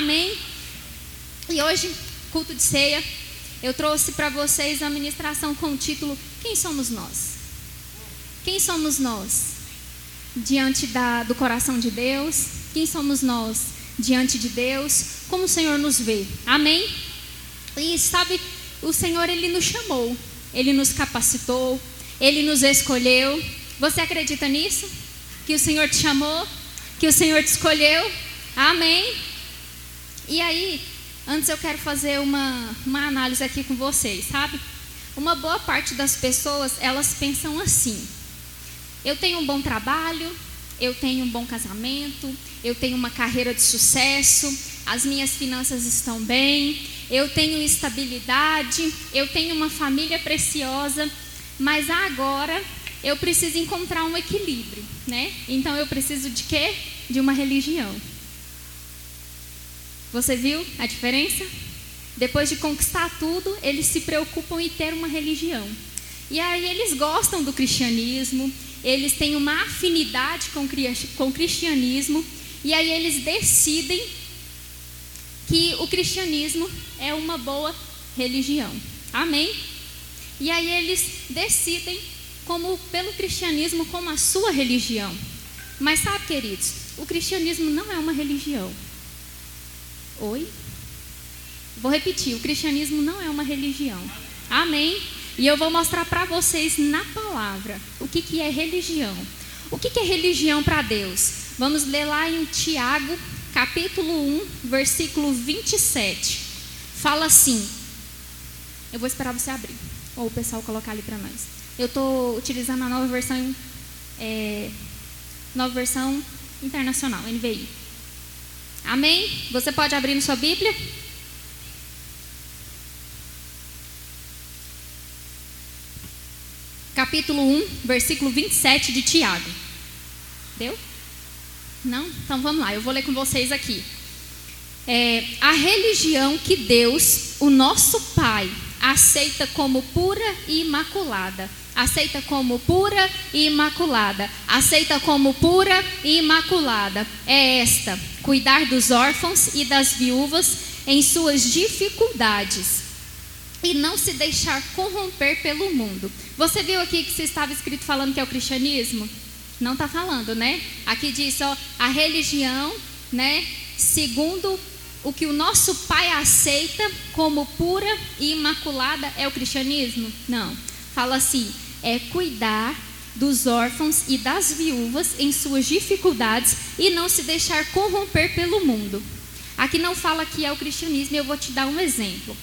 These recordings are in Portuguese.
Amém? E hoje, culto de ceia, eu trouxe para vocês a ministração com o título Quem somos nós? Quem somos nós? Diante da, do coração de Deus, quem somos nós diante de Deus? Como o Senhor nos vê? Amém? E sabe, o Senhor ele nos chamou, ele nos capacitou, ele nos escolheu. Você acredita nisso? Que o Senhor te chamou, que o Senhor te escolheu? Amém? E aí, Antes eu quero fazer uma, uma análise aqui com vocês, sabe? Uma boa parte das pessoas, elas pensam assim: eu tenho um bom trabalho, eu tenho um bom casamento, eu tenho uma carreira de sucesso, as minhas finanças estão bem, eu tenho estabilidade, eu tenho uma família preciosa, mas agora eu preciso encontrar um equilíbrio, né? Então eu preciso de quê? De uma religião. Você viu a diferença? Depois de conquistar tudo, eles se preocupam em ter uma religião. E aí eles gostam do cristianismo, eles têm uma afinidade com, o cristianismo, e aí eles decidem que o cristianismo é uma boa religião. Amém? E aí eles decidem como pelo cristianismo como a sua religião. Mas sabe, queridos, o cristianismo não é uma religião. Oi? Vou repetir: o cristianismo não é uma religião. Amém? E eu vou mostrar para vocês na palavra o que, que é religião. O que, que é religião para Deus? Vamos ler lá em Tiago, capítulo 1, versículo 27. Fala assim. Eu vou esperar você abrir. Ou o pessoal colocar ali para nós. Eu estou utilizando a nova versão, é, nova versão internacional, NVI. Amém? Você pode abrir na sua Bíblia? Capítulo 1, versículo 27 de Tiago. Deu? Não? Então vamos lá, eu vou ler com vocês aqui. É, a religião que Deus, o nosso Pai, aceita como pura e imaculada aceita como pura e imaculada. Aceita como pura e imaculada. É esta: cuidar dos órfãos e das viúvas em suas dificuldades e não se deixar corromper pelo mundo. Você viu aqui que se estava escrito falando que é o cristianismo? Não está falando, né? Aqui diz, ó, a religião, né? Segundo o que o nosso Pai aceita como pura e imaculada é o cristianismo? Não. Fala assim: é cuidar dos órfãos e das viúvas em suas dificuldades e não se deixar corromper pelo mundo. Aqui não fala que é o cristianismo, eu vou te dar um exemplo.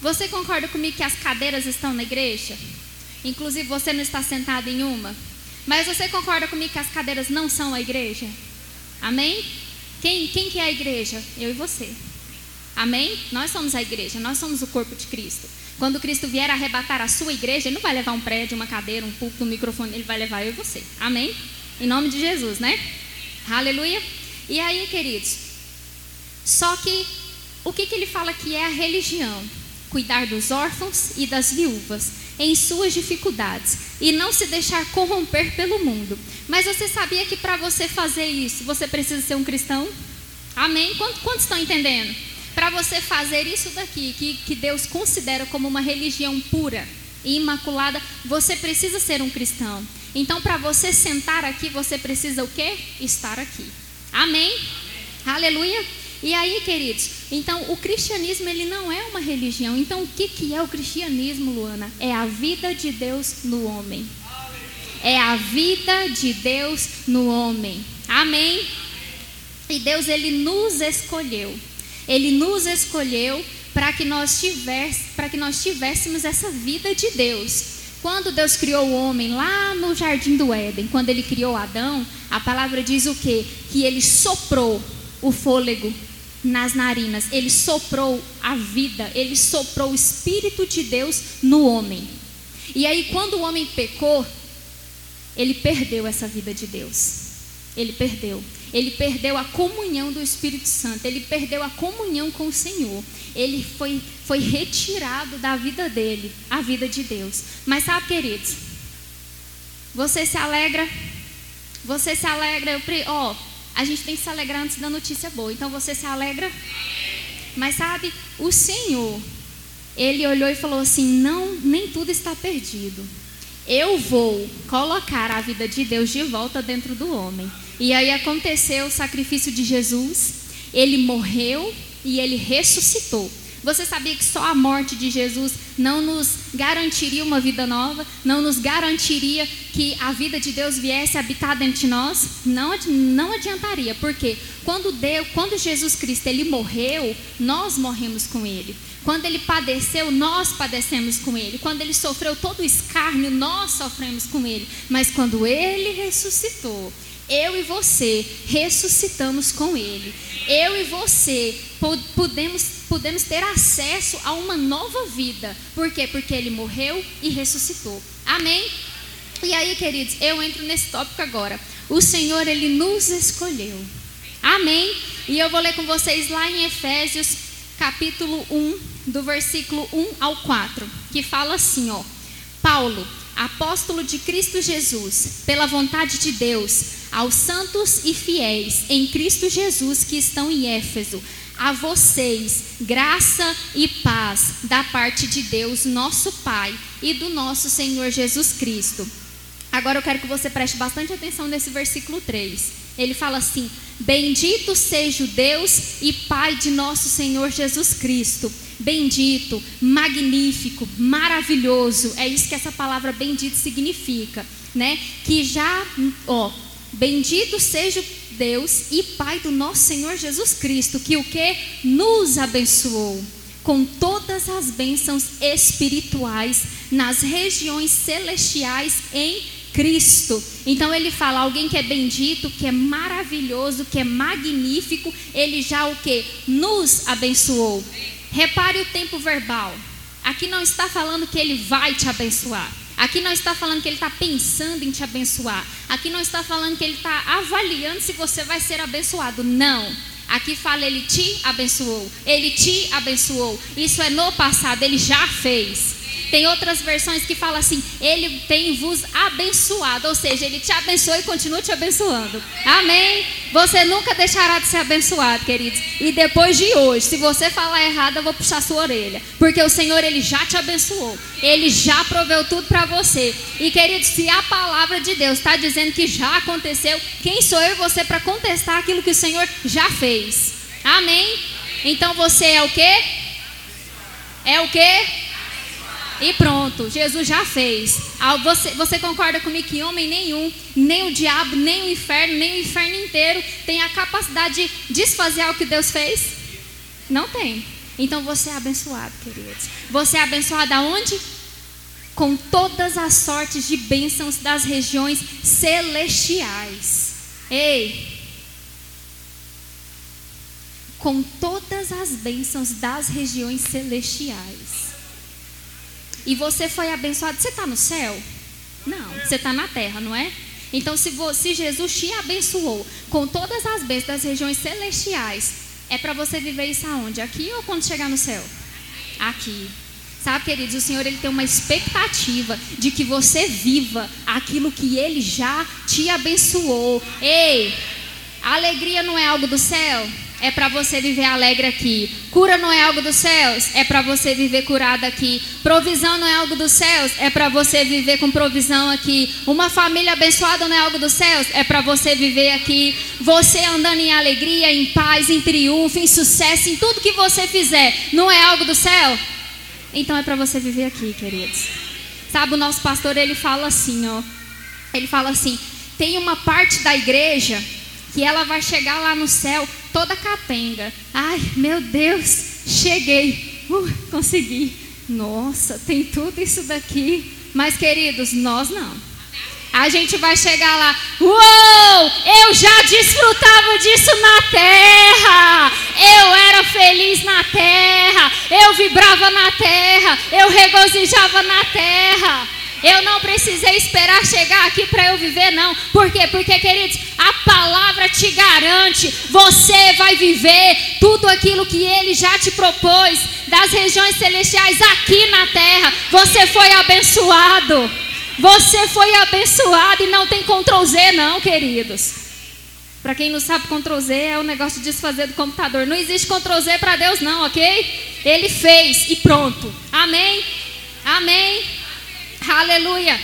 Você concorda comigo que as cadeiras estão na igreja? Inclusive você não está sentado em uma. Mas você concorda comigo que as cadeiras não são a igreja? Amém? Quem, quem que é a igreja? Eu e você. Amém? Nós somos a igreja, nós somos o corpo de Cristo. Quando Cristo vier arrebatar a sua igreja, ele não vai levar um prédio, uma cadeira, um púlpito, um microfone, ele vai levar eu e você. Amém? Em nome de Jesus, né? Aleluia. E aí, queridos, só que o que, que ele fala que é a religião? Cuidar dos órfãos e das viúvas em suas dificuldades e não se deixar corromper pelo mundo. Mas você sabia que para você fazer isso, você precisa ser um cristão? Amém? Quantos, quantos estão entendendo? Para você fazer isso daqui, que, que Deus considera como uma religião pura e imaculada, você precisa ser um cristão. Então, para você sentar aqui, você precisa o quê? Estar aqui. Amém? Amém? Aleluia. E aí, queridos, então o cristianismo ele não é uma religião. Então, o que, que é o cristianismo, Luana? É a vida de Deus no homem. É a vida de Deus no homem. Amém? E Deus ele nos escolheu. Ele nos escolheu para que nós para que nós tivéssemos essa vida de Deus. Quando Deus criou o homem lá no jardim do Éden, quando ele criou Adão, a palavra diz o quê? Que ele soprou o fôlego nas narinas, ele soprou a vida, ele soprou o espírito de Deus no homem. E aí quando o homem pecou, ele perdeu essa vida de Deus. Ele perdeu. Ele perdeu a comunhão do Espírito Santo, ele perdeu a comunhão com o Senhor. Ele foi, foi retirado da vida dele, a vida de Deus. Mas sabe, queridos, você se alegra, você se alegra, ó, a gente tem que se alegrar antes da notícia boa. Então você se alegra? Mas sabe, o Senhor, ele olhou e falou assim: "Não, nem tudo está perdido. Eu vou colocar a vida de Deus de volta dentro do homem." E aí aconteceu o sacrifício de Jesus. Ele morreu e ele ressuscitou. Você sabia que só a morte de Jesus não nos garantiria uma vida nova? Não nos garantiria que a vida de Deus viesse habitar dentro de nós? Não, não adiantaria, porque quando, Deus, quando Jesus Cristo ele morreu, nós morremos com ele. Quando ele padeceu, nós padecemos com ele. Quando ele sofreu todo o escárnio, nós sofremos com ele. Mas quando ele ressuscitou, eu e você ressuscitamos com ele. Eu e você podemos, podemos ter acesso a uma nova vida. Por quê? Porque ele morreu e ressuscitou. Amém? E aí, queridos, eu entro nesse tópico agora. O Senhor, ele nos escolheu. Amém? E eu vou ler com vocês lá em Efésios, capítulo 1, do versículo 1 ao 4, que fala assim, ó: Paulo, apóstolo de Cristo Jesus, pela vontade de Deus, aos santos e fiéis em Cristo Jesus que estão em Éfeso, a vocês graça e paz da parte de Deus, nosso Pai, e do nosso Senhor Jesus Cristo. Agora eu quero que você preste bastante atenção nesse versículo 3. Ele fala assim: Bendito seja o Deus e Pai de nosso Senhor Jesus Cristo. Bendito, magnífico, maravilhoso. É isso que essa palavra bendito significa, né? Que já, ó, bendito seja Deus e Pai do nosso Senhor Jesus Cristo, que o que nos abençoou com todas as bênçãos espirituais nas regiões celestiais em Cristo. Então ele fala, alguém que é bendito, que é maravilhoso, que é magnífico, ele já o que? Nos abençoou. Repare o tempo verbal. Aqui não está falando que ele vai te abençoar. Aqui não está falando que ele está pensando em te abençoar. Aqui não está falando que ele está avaliando se você vai ser abençoado. Não. Aqui fala ele te abençoou. Ele te abençoou. Isso é no passado, ele já fez. Tem outras versões que falam assim: Ele tem vos abençoado, ou seja, Ele te abençoa e continua te abençoando. Amém? Você nunca deixará de ser abençoado, queridos. E depois de hoje, se você falar errado, eu vou puxar sua orelha, porque o Senhor ele já te abençoou. Ele já proveu tudo para você. E queridos, se a palavra de Deus está dizendo que já aconteceu, quem sou eu e você para contestar aquilo que o Senhor já fez? Amém? Então você é o quê? É o quê? E pronto, Jesus já fez. Você, você concorda comigo que homem nenhum, nem o diabo, nem o inferno, nem o inferno inteiro tem a capacidade de desfazer o que Deus fez? Não tem. Então você é abençoado, queridos. Você é abençoado aonde? Com todas as sortes de bênçãos das regiões celestiais. Ei! Com todas as bênçãos das regiões celestiais e você foi abençoado, você está no céu? Não, você está na terra, não é? Então, se, se Jesus te abençoou com todas as bênçãos das regiões celestiais, é para você viver isso aonde? Aqui ou quando chegar no céu? Aqui. Sabe, queridos, o Senhor ele tem uma expectativa de que você viva aquilo que Ele já te abençoou. Ei, a alegria não é algo do céu? É para você viver alegre aqui. Cura não é algo dos céus, é para você viver curado aqui. Provisão não é algo dos céus, é para você viver com provisão aqui. Uma família abençoada não é algo dos céus, é para você viver aqui. Você andando em alegria, em paz, em triunfo, em sucesso, em tudo que você fizer, não é algo do céu? Então é para você viver aqui, queridos. Sabe, o nosso pastor ele fala assim, ó. Ele fala assim: tem uma parte da igreja que ela vai chegar lá no céu toda capenga. Ai, meu Deus, cheguei. Uh, consegui. Nossa, tem tudo isso daqui. Mas, queridos, nós não. A gente vai chegar lá, uou, eu já desfrutava disso na terra, eu era feliz na terra, eu vibrava na terra, eu regozijava na terra. Eu não precisei esperar chegar aqui para eu viver, não. Por quê? Porque, queridos, a palavra te garante, você vai viver tudo aquilo que ele já te propôs das regiões celestiais aqui na terra. Você foi abençoado. Você foi abençoado e não tem Ctrl Z, não, queridos. Para quem não sabe, Ctrl Z é o negócio de desfazer do computador. Não existe Ctrl Z para Deus, não, ok? Ele fez e pronto. Amém? Amém? Aleluia.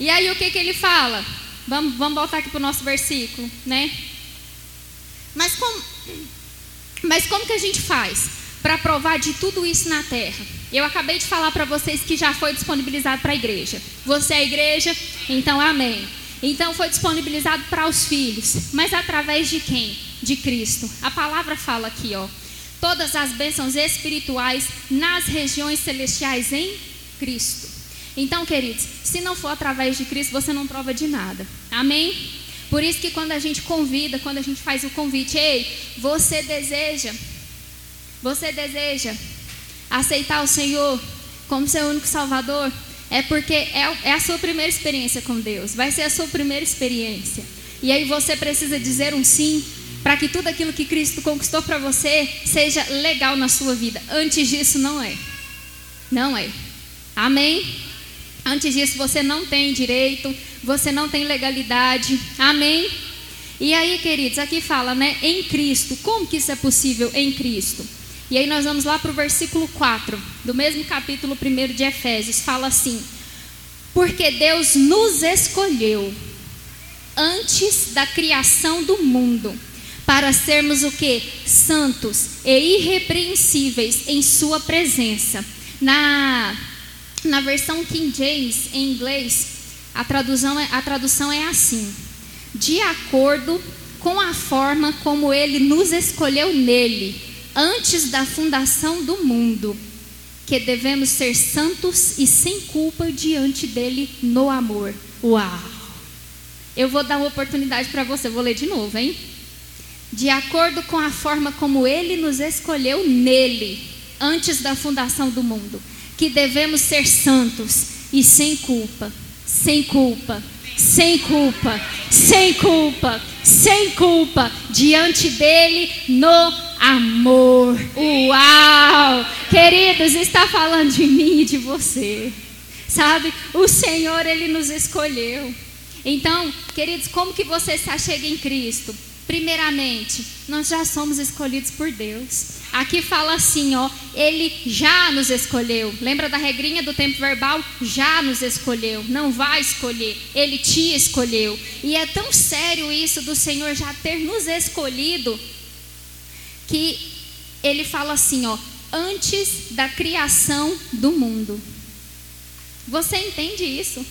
E aí o que, que ele fala? Vamos, vamos voltar aqui para o nosso versículo, né? Mas como, mas como que a gente faz para provar de tudo isso na terra? Eu acabei de falar para vocês que já foi disponibilizado para a igreja. Você é a igreja? Então amém. Então foi disponibilizado para os filhos, mas através de quem? De Cristo. A palavra fala aqui, ó. Todas as bênçãos espirituais nas regiões celestiais em Cristo. Então, queridos, se não for através de Cristo, você não prova de nada. Amém? Por isso que quando a gente convida, quando a gente faz o convite, ei, você deseja, você deseja aceitar o Senhor como seu único Salvador, é porque é, é a sua primeira experiência com Deus, vai ser a sua primeira experiência. E aí você precisa dizer um sim para que tudo aquilo que Cristo conquistou para você seja legal na sua vida. Antes disso, não é. Não é. Amém? Antes disso, você não tem direito, você não tem legalidade. Amém? E aí, queridos, aqui fala, né? Em Cristo. Como que isso é possível em Cristo? E aí nós vamos lá para o versículo 4, do mesmo capítulo 1 de Efésios, fala assim: Porque Deus nos escolheu antes da criação do mundo, para sermos o que? Santos e irrepreensíveis em sua presença. Na, na versão King James, em inglês, a tradução, é, a tradução é assim: de acordo com a forma como ele nos escolheu nele antes da fundação do mundo, que devemos ser santos e sem culpa diante dele no amor. Uau! Eu vou dar uma oportunidade para você, vou ler de novo, hein? De acordo com a forma como ele nos escolheu nele, antes da fundação do mundo, que devemos ser santos e sem culpa, sem culpa, sem culpa, sem culpa, sem culpa, diante dele no amor. Uau! Queridos, está falando de mim e de você. Sabe? O Senhor, Ele nos escolheu. Então, queridos, como que você se achega em Cristo? Primeiramente, nós já somos escolhidos por Deus. Aqui fala assim, ó, ele já nos escolheu. Lembra da regrinha do tempo verbal? Já nos escolheu, não vai escolher, ele te escolheu. E é tão sério isso do Senhor já ter nos escolhido que ele fala assim, ó, antes da criação do mundo. Você entende isso?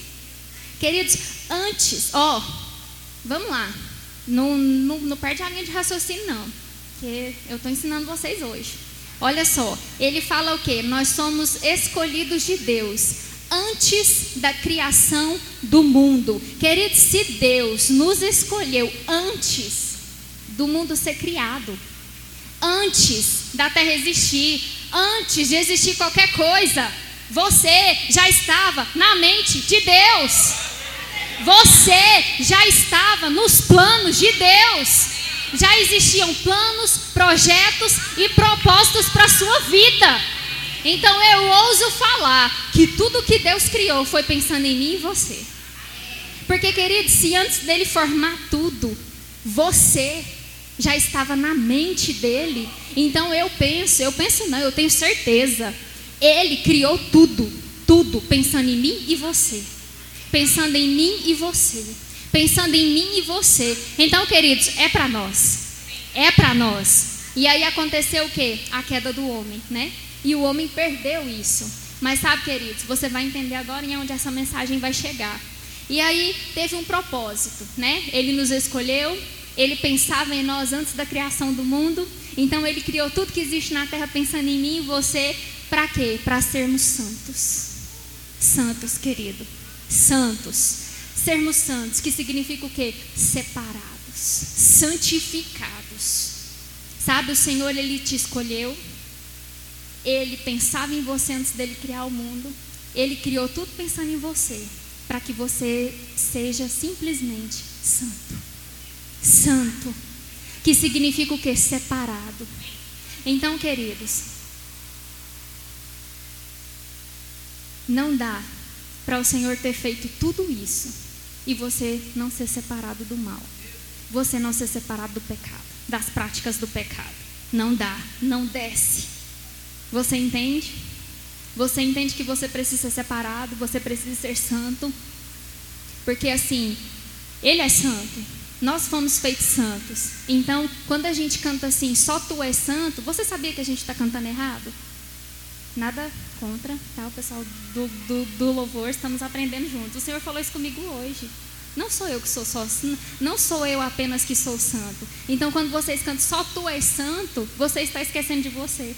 Queridos, antes, ó, vamos lá, não, não, não perde a linha de raciocínio não, que eu estou ensinando vocês hoje. Olha só, ele fala o que? Nós somos escolhidos de Deus antes da criação do mundo. Queridos, se Deus nos escolheu antes do mundo ser criado, antes da terra existir, antes de existir qualquer coisa, você já estava na mente de Deus. Você já estava nos planos de Deus. Já existiam planos, projetos e propósitos para a sua vida. Então eu ouso falar que tudo que Deus criou foi pensando em mim e você. Porque, querido, se antes dele formar tudo, você já estava na mente dele. Então eu penso, eu penso não, eu tenho certeza. Ele criou tudo, tudo, pensando em mim e você. Pensando em mim e você. Pensando em mim e você. Então, queridos, é para nós. É para nós. E aí aconteceu o que? A queda do homem, né? E o homem perdeu isso. Mas sabe, queridos, você vai entender agora em onde essa mensagem vai chegar. E aí teve um propósito, né? Ele nos escolheu, ele pensava em nós antes da criação do mundo. Então ele criou tudo que existe na terra pensando em mim e você. Para quê? Para sermos santos. Santos, querido. Santos. Sermos santos, que significa o quê? Separados, santificados. Sabe, o Senhor, Ele te escolheu. Ele pensava em você antes dele criar o mundo. Ele criou tudo pensando em você. Para que você seja simplesmente santo santo, que significa o que? Separado. Então, queridos, não dá para o Senhor ter feito tudo isso e você não ser separado do mal. você não ser separado do pecado, das práticas do pecado. Não dá, não desce. Você entende? Você entende que você precisa ser separado, você precisa ser santo. Porque assim, Ele é santo, nós fomos feitos santos. Então, quando a gente canta assim, só tu és santo, você sabia que a gente está cantando errado? Nada contra, tá? O pessoal do, do, do louvor, estamos aprendendo juntos. O Senhor falou isso comigo hoje. Não sou eu que sou só, não sou eu apenas que sou santo. Então, quando vocês cantam só tu és santo, você está esquecendo de você.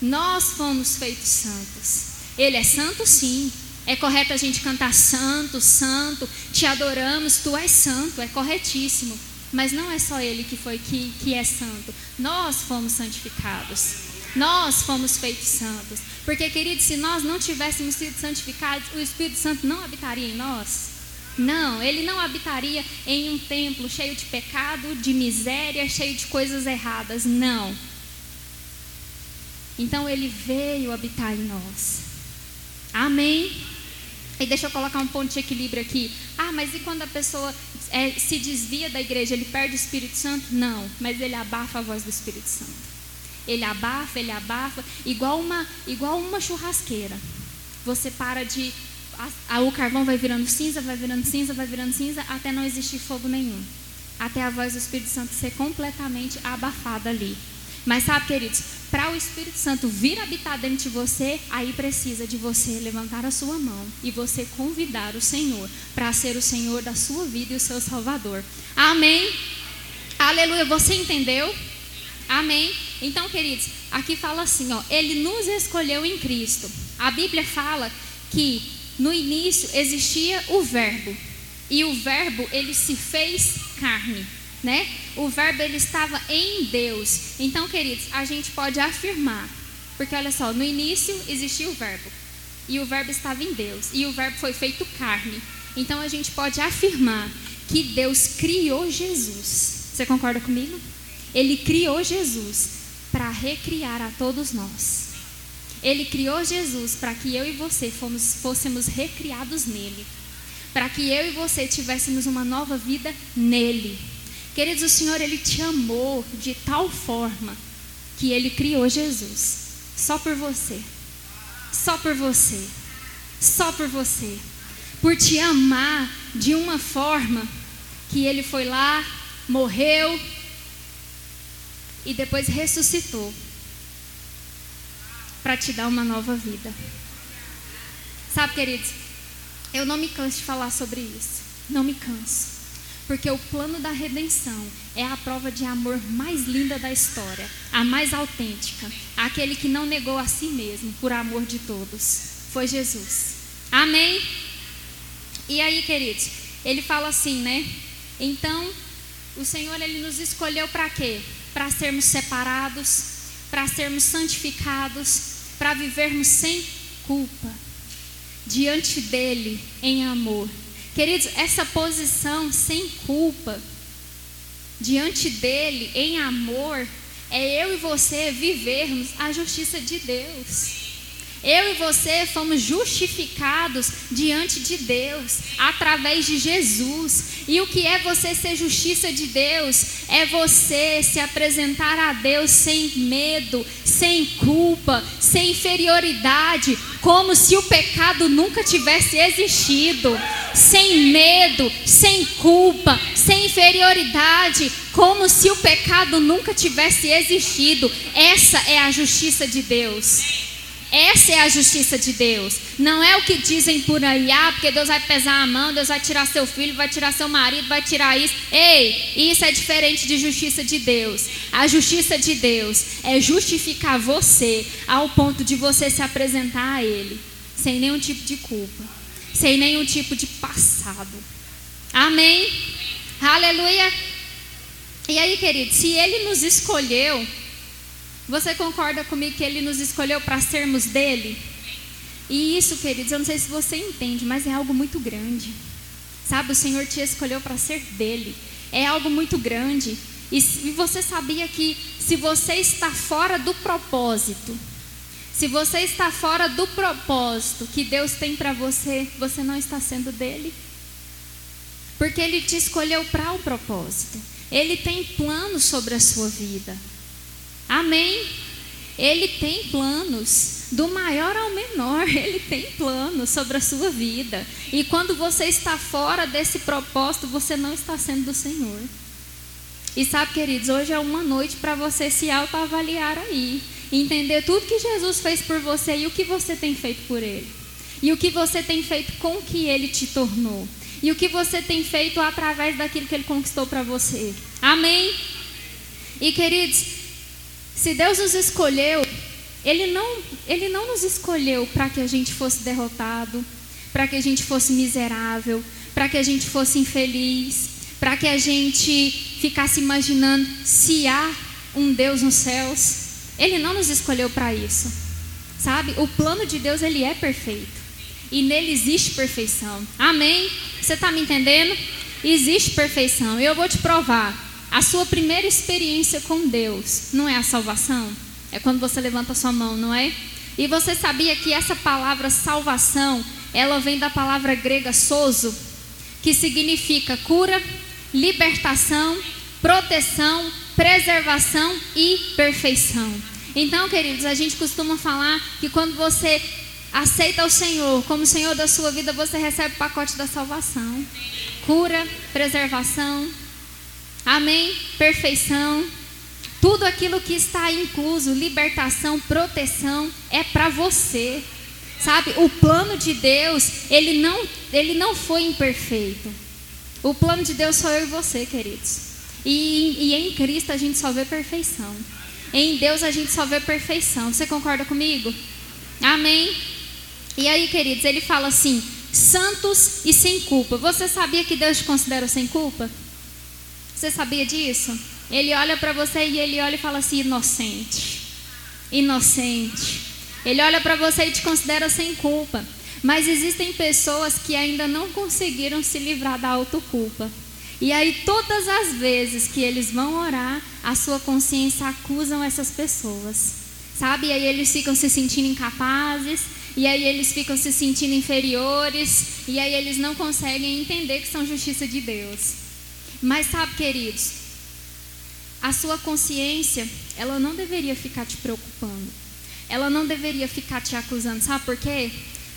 Nós fomos feitos santos. Ele é santo, sim. É correto a gente cantar santo, santo, te adoramos, tu és santo, é corretíssimo. Mas não é só ele que foi que, que é santo. Nós fomos santificados. Nós fomos feitos santos. Porque, queridos, se nós não tivéssemos sido santificados, o Espírito Santo não habitaria em nós. Não, ele não habitaria em um templo cheio de pecado, de miséria, cheio de coisas erradas. Não. Então ele veio habitar em nós. Amém? E deixa eu colocar um ponto de equilíbrio aqui. Ah, mas e quando a pessoa é, se desvia da igreja, ele perde o Espírito Santo? Não, mas ele abafa a voz do Espírito Santo. Ele abafa, ele abafa, igual uma, igual uma churrasqueira. Você para de. A, a, o carvão vai virando cinza, vai virando cinza, vai virando cinza, até não existir fogo nenhum. Até a voz do Espírito Santo ser completamente abafada ali. Mas sabe, queridos, para o Espírito Santo vir habitar dentro de você, aí precisa de você levantar a sua mão e você convidar o Senhor para ser o Senhor da sua vida e o seu Salvador. Amém? Aleluia. Você entendeu? Amém? Então, queridos, aqui fala assim, ó, ele nos escolheu em Cristo. A Bíblia fala que no início existia o verbo, e o verbo ele se fez carne né? O verbo ele estava em Deus. Então, queridos, a gente pode afirmar, porque olha só, no início existia o verbo, e o verbo estava em Deus, e o verbo foi feito carne. Então a gente pode afirmar que Deus criou Jesus. Você concorda comigo? Ele criou Jesus para recriar a todos nós. Ele criou Jesus para que eu e você fomos, fôssemos recriados nele. Para que eu e você tivéssemos uma nova vida nele. Queridos, o Senhor ele te amou de tal forma que ele criou Jesus só por você. Só por você. Só por você. Por te amar de uma forma que ele foi lá, morreu e depois ressuscitou para te dar uma nova vida. Sabe, queridos, eu não me canso de falar sobre isso. Não me canso. Porque o plano da redenção é a prova de amor mais linda da história, a mais autêntica, aquele que não negou a si mesmo por amor de todos. Foi Jesus. Amém? E aí, queridos, ele fala assim, né? Então, o Senhor ele nos escolheu para quê? Para sermos separados, para sermos santificados, para vivermos sem culpa diante dele em amor Queridos, essa posição sem culpa, diante dele, em amor, é eu e você vivermos a justiça de Deus. Eu e você fomos justificados diante de Deus através de Jesus. E o que é você ser justiça de Deus? É você se apresentar a Deus sem medo, sem culpa, sem inferioridade, como se o pecado nunca tivesse existido. Sem medo, sem culpa, sem inferioridade, como se o pecado nunca tivesse existido. Essa é a justiça de Deus. Essa é a justiça de Deus. Não é o que dizem por aí, ah, porque Deus vai pesar a mão, Deus vai tirar seu filho, vai tirar seu marido, vai tirar isso. Ei, isso é diferente de justiça de Deus. A justiça de Deus é justificar você ao ponto de você se apresentar a Ele, sem nenhum tipo de culpa, sem nenhum tipo de passado. Amém? Aleluia. E aí, querido, se Ele nos escolheu você concorda comigo que Ele nos escolheu para sermos dele? E isso, queridos, eu não sei se você entende, mas é algo muito grande. Sabe, o Senhor te escolheu para ser dele. É algo muito grande. E, você sabia que se você está fora do propósito, se você está fora do propósito que Deus tem para você, você não está sendo dele? Porque Ele te escolheu para um propósito. Ele tem planos sobre a sua vida. Amém? Ele tem planos. Do maior ao menor, Ele tem planos sobre a sua vida. E quando você está fora desse propósito, você não está sendo do Senhor. E sabe, queridos, hoje é uma noite para você se autoavaliar aí. Entender tudo que Jesus fez por você e o que você tem feito por Ele. E o que você tem feito com que Ele te tornou. E o que você tem feito através daquilo que Ele conquistou para você. Amém? E queridos, se Deus nos escolheu, Ele não, Ele não nos escolheu para que a gente fosse derrotado, para que a gente fosse miserável, para que a gente fosse infeliz, para que a gente ficasse imaginando se há um Deus nos céus. Ele não nos escolheu para isso. Sabe? O plano de Deus ele é perfeito. E nele existe perfeição. Amém? Você está me entendendo? Existe perfeição. Eu vou te provar. A sua primeira experiência com Deus não é a salvação? É quando você levanta a sua mão, não é? E você sabia que essa palavra salvação, ela vem da palavra grega sozo, que significa cura, libertação, proteção, preservação e perfeição. Então, queridos, a gente costuma falar que quando você aceita o Senhor como Senhor da sua vida, você recebe o pacote da salvação. Cura, preservação, amém, perfeição. Tudo aquilo que está incluso, libertação, proteção, é para você. Sabe, o plano de Deus, ele não, ele não foi imperfeito. O plano de Deus sou eu e você, queridos. E, e em Cristo a gente só vê perfeição. Em Deus a gente só vê perfeição. Você concorda comigo? Amém? E aí, queridos, ele fala assim: santos e sem culpa. Você sabia que Deus te considera sem culpa? Você sabia disso? Ele olha para você e ele olha e fala assim: inocente. Inocente. Ele olha para você e te considera sem culpa. Mas existem pessoas que ainda não conseguiram se livrar da autoculpa. E aí, todas as vezes que eles vão orar, a sua consciência acusam essas pessoas. Sabe? E aí eles ficam se sentindo incapazes, e aí eles ficam se sentindo inferiores, e aí eles não conseguem entender que são justiça de Deus. Mas sabe, queridos, a sua consciência, ela não deveria ficar te preocupando. Ela não deveria ficar te acusando. Sabe por quê?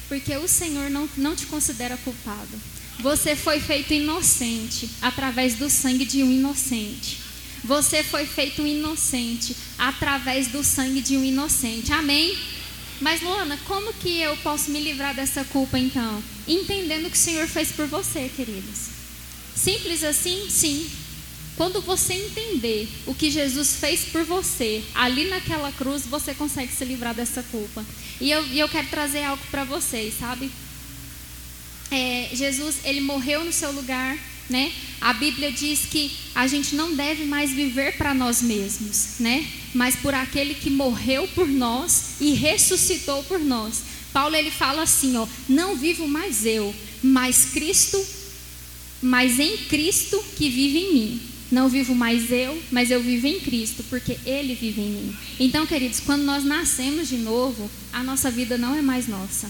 Porque o Senhor não, não te considera culpado. Você foi feito inocente através do sangue de um inocente. Você foi feito inocente através do sangue de um inocente. Amém? Mas Luana, como que eu posso me livrar dessa culpa então? Entendendo o que o Senhor fez por você, queridos. Simples assim? Sim. Quando você entender o que Jesus fez por você, ali naquela cruz, você consegue se livrar dessa culpa. E eu, e eu quero trazer algo para vocês, sabe? É, Jesus, ele morreu no seu lugar, né? A Bíblia diz que a gente não deve mais viver para nós mesmos, né? Mas por aquele que morreu por nós e ressuscitou por nós. Paulo ele fala assim, ó, não vivo mais eu, mas Cristo, mas em Cristo que vive em mim. Não vivo mais eu, mas eu vivo em Cristo, porque Ele vive em mim. Então, queridos, quando nós nascemos de novo, a nossa vida não é mais nossa.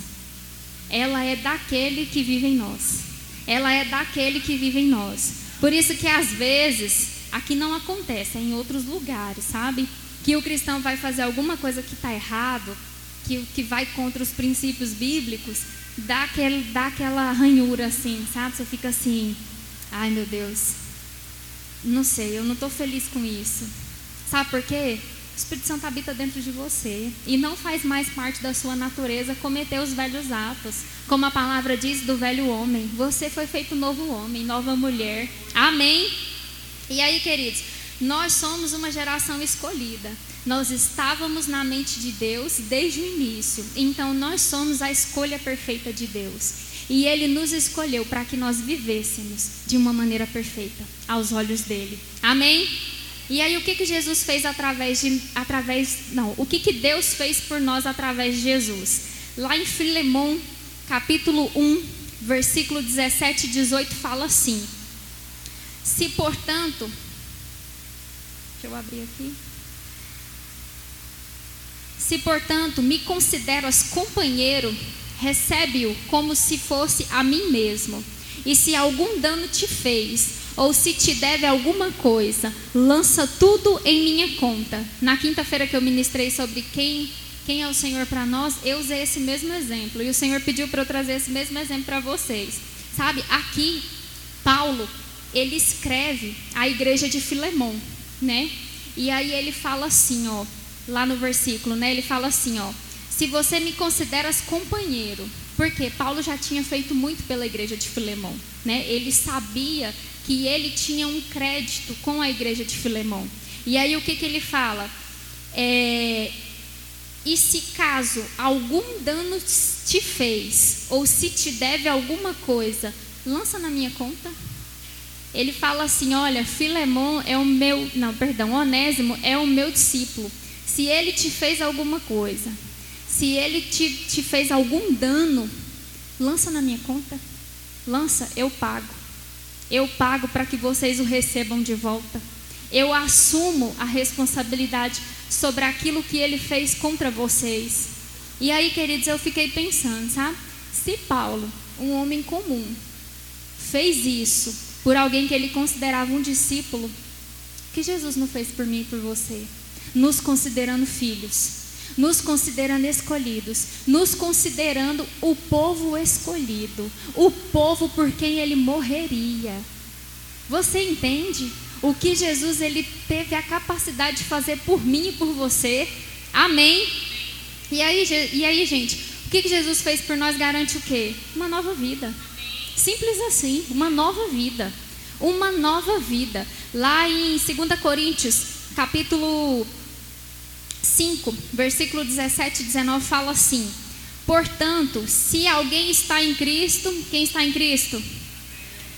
Ela é daquele que vive em nós ela é daquele que vive em nós. Por isso que às vezes aqui não acontece, é em outros lugares, sabe? Que o cristão vai fazer alguma coisa que está errado, que, que vai contra os princípios bíblicos, dá, aquele, dá aquela ranhura assim, sabe? Você fica assim, ai meu Deus, não sei, eu não estou feliz com isso. Sabe por quê? O Espírito Santo habita dentro de você e não faz mais parte da sua natureza cometer os velhos atos. Como a palavra diz do velho homem, você foi feito novo homem, nova mulher. Amém? E aí, queridos, nós somos uma geração escolhida. Nós estávamos na mente de Deus desde o início. Então, nós somos a escolha perfeita de Deus. E Ele nos escolheu para que nós vivêssemos de uma maneira perfeita, aos olhos dele. Amém? E aí o que, que Jesus fez através de. Através, não, o que, que Deus fez por nós através de Jesus? Lá em Filemão, capítulo 1, versículo 17 e 18, fala assim: Se portanto. Deixa eu abrir aqui. Se portanto me considero as companheiro, recebe-o como se fosse a mim mesmo. E se algum dano te fez, ou se te deve alguma coisa, lança tudo em minha conta. Na quinta-feira que eu ministrei sobre quem quem é o Senhor para nós, eu usei esse mesmo exemplo. E o Senhor pediu para eu trazer esse mesmo exemplo para vocês. Sabe, aqui, Paulo, ele escreve a igreja de Filemon, né? E aí ele fala assim, ó, lá no versículo, né? Ele fala assim, ó: "Se você me consideras companheiro, porque Paulo já tinha feito muito pela igreja de Filemon, né? Ele sabia que ele tinha um crédito com a igreja de Filemon. E aí o que que ele fala? É, e se caso algum dano te fez, ou se te deve alguma coisa, lança na minha conta. Ele fala assim: Olha, Filemon é o meu, não, perdão, Onésimo é o meu discípulo. Se ele te fez alguma coisa, se ele te, te fez algum dano, lança na minha conta. Lança, eu pago. Eu pago para que vocês o recebam de volta. Eu assumo a responsabilidade sobre aquilo que ele fez contra vocês. E aí, queridos, eu fiquei pensando, sabe? Se Paulo, um homem comum, fez isso por alguém que ele considerava um discípulo, o que Jesus não fez por mim e por você? Nos considerando filhos, nos considerando escolhidos, nos considerando o povo escolhido, o povo por quem ele morreria. Você entende? o que Jesus ele teve a capacidade de fazer por mim e por você. Amém? E aí, e aí gente, o que Jesus fez por nós garante o quê? Uma nova vida. Simples assim, uma nova vida. Uma nova vida. Lá em 2 Coríntios, capítulo 5, versículo 17 e 19, fala assim: Portanto, se alguém está em Cristo, quem está em Cristo?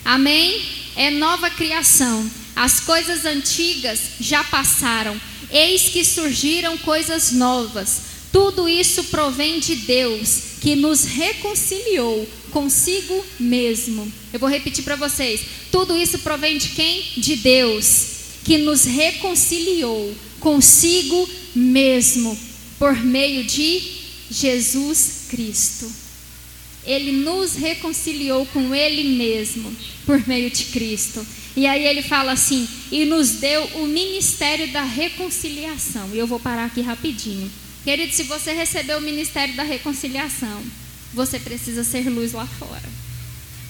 Amém? É nova criação. As coisas antigas já passaram, eis que surgiram coisas novas. Tudo isso provém de Deus, que nos reconciliou consigo mesmo. Eu vou repetir para vocês. Tudo isso provém de quem? De Deus, que nos reconciliou consigo mesmo por meio de Jesus Cristo. Ele nos reconciliou com Ele mesmo por meio de Cristo. E aí ele fala assim: e nos deu o ministério da reconciliação. E eu vou parar aqui rapidinho. Querido, se você recebeu o ministério da reconciliação, você precisa ser luz lá fora.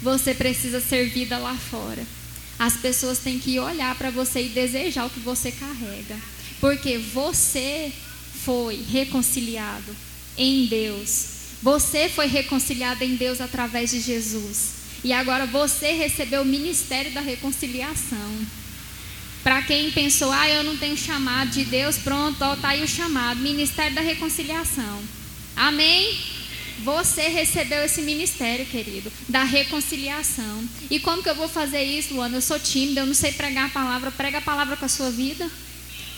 Você precisa ser vida lá fora. As pessoas têm que olhar para você e desejar o que você carrega. Porque você foi reconciliado em Deus. Você foi reconciliado em Deus através de Jesus. E agora você recebeu o ministério da reconciliação. Para quem pensou, ah, eu não tenho chamado de Deus, pronto, está aí o chamado, ministério da reconciliação. Amém? Você recebeu esse ministério, querido, da reconciliação. E como que eu vou fazer isso, Luana? Eu sou tímida, eu não sei pregar a palavra. Prega a palavra com a sua vida.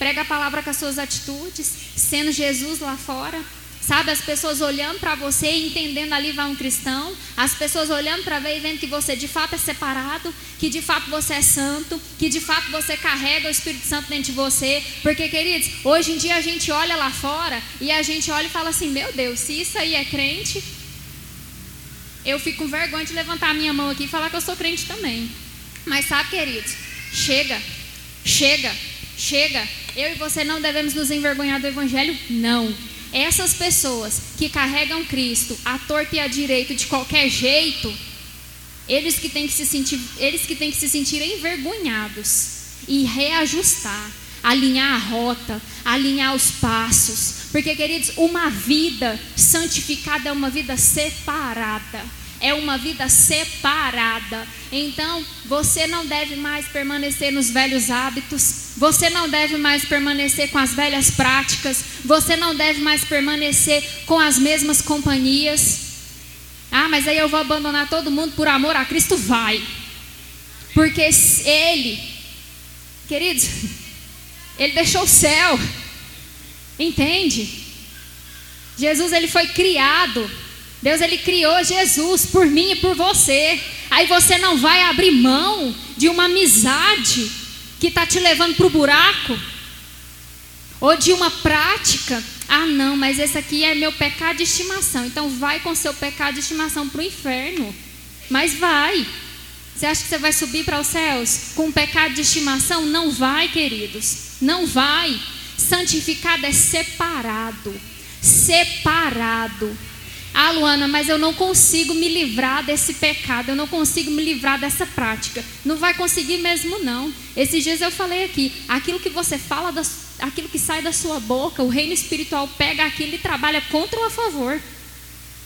Prega a palavra com as suas atitudes, sendo Jesus lá fora. Sabe, as pessoas olhando para você e entendendo ali vai um cristão, as pessoas olhando para ver e vendo que você de fato é separado, que de fato você é santo, que de fato você carrega o Espírito Santo dentro de você. Porque, queridos, hoje em dia a gente olha lá fora e a gente olha e fala assim: meu Deus, se isso aí é crente, eu fico com vergonha de levantar a minha mão aqui e falar que eu sou crente também. Mas sabe, queridos, chega, chega, chega. Eu e você não devemos nos envergonhar do Evangelho? Não. Essas pessoas que carregam Cristo à torta e à direita de qualquer jeito, eles que têm que se sentir, eles que têm que se sentir envergonhados e reajustar, alinhar a rota, alinhar os passos, porque queridos, uma vida santificada é uma vida separada é uma vida separada. Então, você não deve mais permanecer nos velhos hábitos, você não deve mais permanecer com as velhas práticas, você não deve mais permanecer com as mesmas companhias. Ah, mas aí eu vou abandonar todo mundo por amor a Cristo? Vai. Porque Ele, queridos, Ele deixou o céu. Entende? Jesus, Ele foi criado Deus ele criou Jesus por mim e por você. Aí você não vai abrir mão de uma amizade que está te levando para o buraco, ou de uma prática. Ah, não, mas esse aqui é meu pecado de estimação. Então vai com seu pecado de estimação para o inferno. Mas vai. Você acha que você vai subir para os céus com um pecado de estimação? Não vai, queridos. Não vai. Santificado é separado. Separado. Ah, Luana, mas eu não consigo me livrar desse pecado, eu não consigo me livrar dessa prática. Não vai conseguir mesmo, não. Esses dias eu falei aqui: aquilo que você fala, da, aquilo que sai da sua boca, o reino espiritual pega aquilo e trabalha contra ou a favor.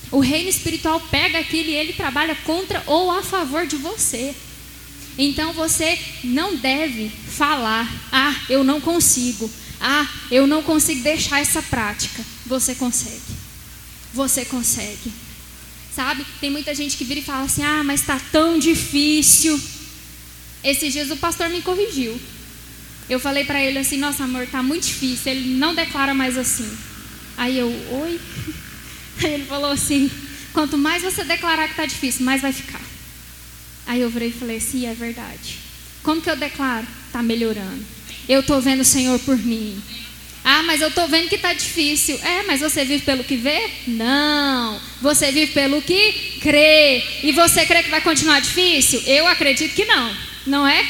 O reino espiritual pega aquilo e ele trabalha contra ou a favor de você. Então você não deve falar: ah, eu não consigo, ah, eu não consigo deixar essa prática. Você consegue. Você consegue. Sabe? Tem muita gente que vira e fala assim: ah, mas está tão difícil. Esses dias o pastor me corrigiu. Eu falei para ele assim: nossa, amor, está muito difícil. Ele não declara mais assim. Aí eu, oi? Aí ele falou assim: quanto mais você declarar que está difícil, mais vai ficar. Aí eu virei e falei assim: é verdade. Como que eu declaro? Está melhorando. Eu estou vendo o Senhor por mim. Ah, mas eu estou vendo que está difícil. É, mas você vive pelo que vê? Não. Você vive pelo que crê. E você crê que vai continuar difícil? Eu acredito que não. Não é?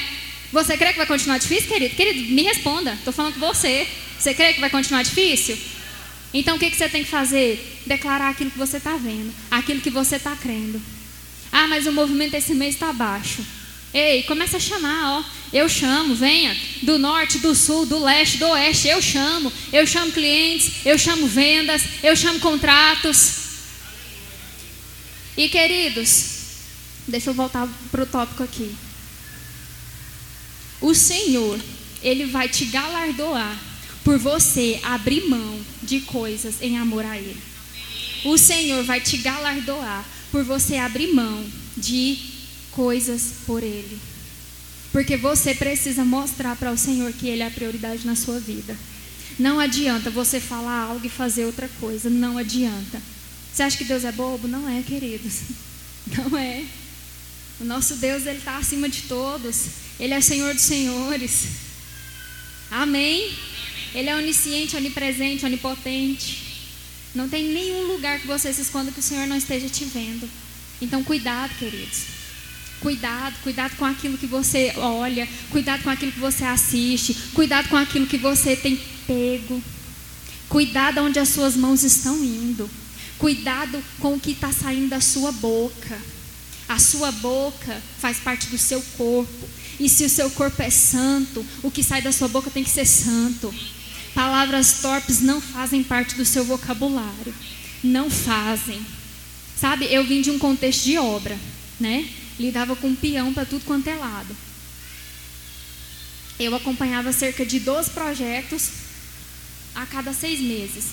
Você crê que vai continuar difícil, querido? Querido, me responda. Estou falando com você. Você crê que vai continuar difícil? Então o que, que você tem que fazer? Declarar aquilo que você está vendo, aquilo que você está crendo. Ah, mas o movimento esse mês está baixo. Ei, começa a chamar, ó. Eu chamo, venha. Do norte, do sul, do leste, do oeste, eu chamo. Eu chamo clientes, eu chamo vendas, eu chamo contratos. E queridos, deixa eu voltar para o tópico aqui. O Senhor, Ele vai te galardoar por você abrir mão de coisas em amor a Ele. O Senhor vai te galardoar por você abrir mão de coisas por Ele. Porque você precisa mostrar para o Senhor que Ele é a prioridade na sua vida. Não adianta você falar algo e fazer outra coisa. Não adianta. Você acha que Deus é bobo? Não é, queridos. Não é. O nosso Deus, Ele está acima de todos. Ele é Senhor dos Senhores. Amém? Ele é onisciente, onipresente, onipotente. Não tem nenhum lugar que você se esconda que o Senhor não esteja te vendo. Então, cuidado, queridos. Cuidado, cuidado com aquilo que você olha, cuidado com aquilo que você assiste, cuidado com aquilo que você tem pego. Cuidado onde as suas mãos estão indo. Cuidado com o que está saindo da sua boca. A sua boca faz parte do seu corpo. E se o seu corpo é santo, o que sai da sua boca tem que ser santo. Palavras torpes não fazem parte do seu vocabulário. Não fazem. Sabe, eu vim de um contexto de obra, né? Lidava com peão para tudo quanto é lado. Eu acompanhava cerca de 12 projetos a cada seis meses.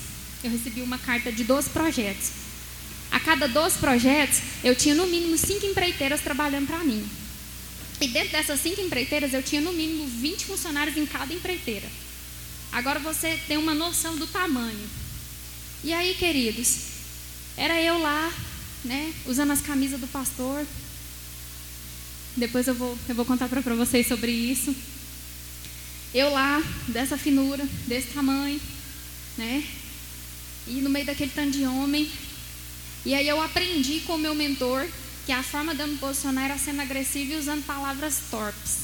Eu recebi uma carta de 12 projetos. A cada 12 projetos, eu tinha no mínimo cinco empreiteiras trabalhando para mim. E dentro dessas cinco empreiteiras, eu tinha no mínimo 20 funcionários em cada empreiteira. Agora você tem uma noção do tamanho. E aí, queridos, era eu lá, né, usando as camisas do pastor. Depois eu vou, eu vou contar para vocês sobre isso. Eu lá, dessa finura, desse tamanho, né? E no meio daquele tanto de homem. E aí eu aprendi com o meu mentor que a forma de eu me posicionar era sendo agressiva e usando palavras torpes.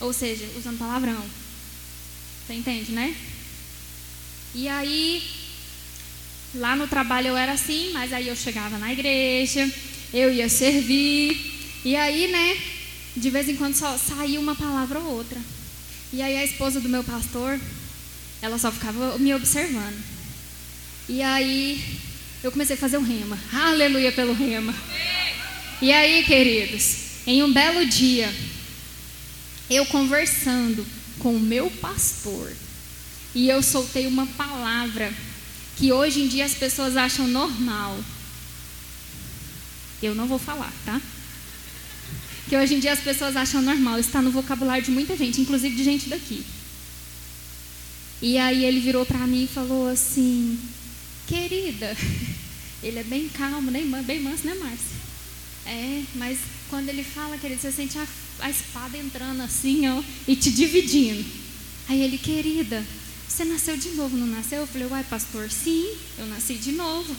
Ou seja, usando palavrão. Você entende, né? E aí, lá no trabalho eu era assim, mas aí eu chegava na igreja, eu ia servir, e aí, né, de vez em quando só saía uma palavra ou outra. E aí a esposa do meu pastor, ela só ficava me observando. E aí eu comecei a fazer o rema. Aleluia pelo rema. E aí, queridos, em um belo dia, eu conversando com o meu pastor. E eu soltei uma palavra que hoje em dia as pessoas acham normal. Eu não vou falar, tá? Que hoje em dia as pessoas acham normal, está no vocabulário de muita gente, inclusive de gente daqui. E aí ele virou para mim e falou assim: "Querida, ele é bem calmo, né, bem manso, né, Márcia? É, mas quando ele fala, querido, você sente a, a espada entrando assim, ó, e te dividindo. Aí ele, querida, você nasceu de novo, não nasceu? Eu falei, uai, pastor, sim, eu nasci de novo.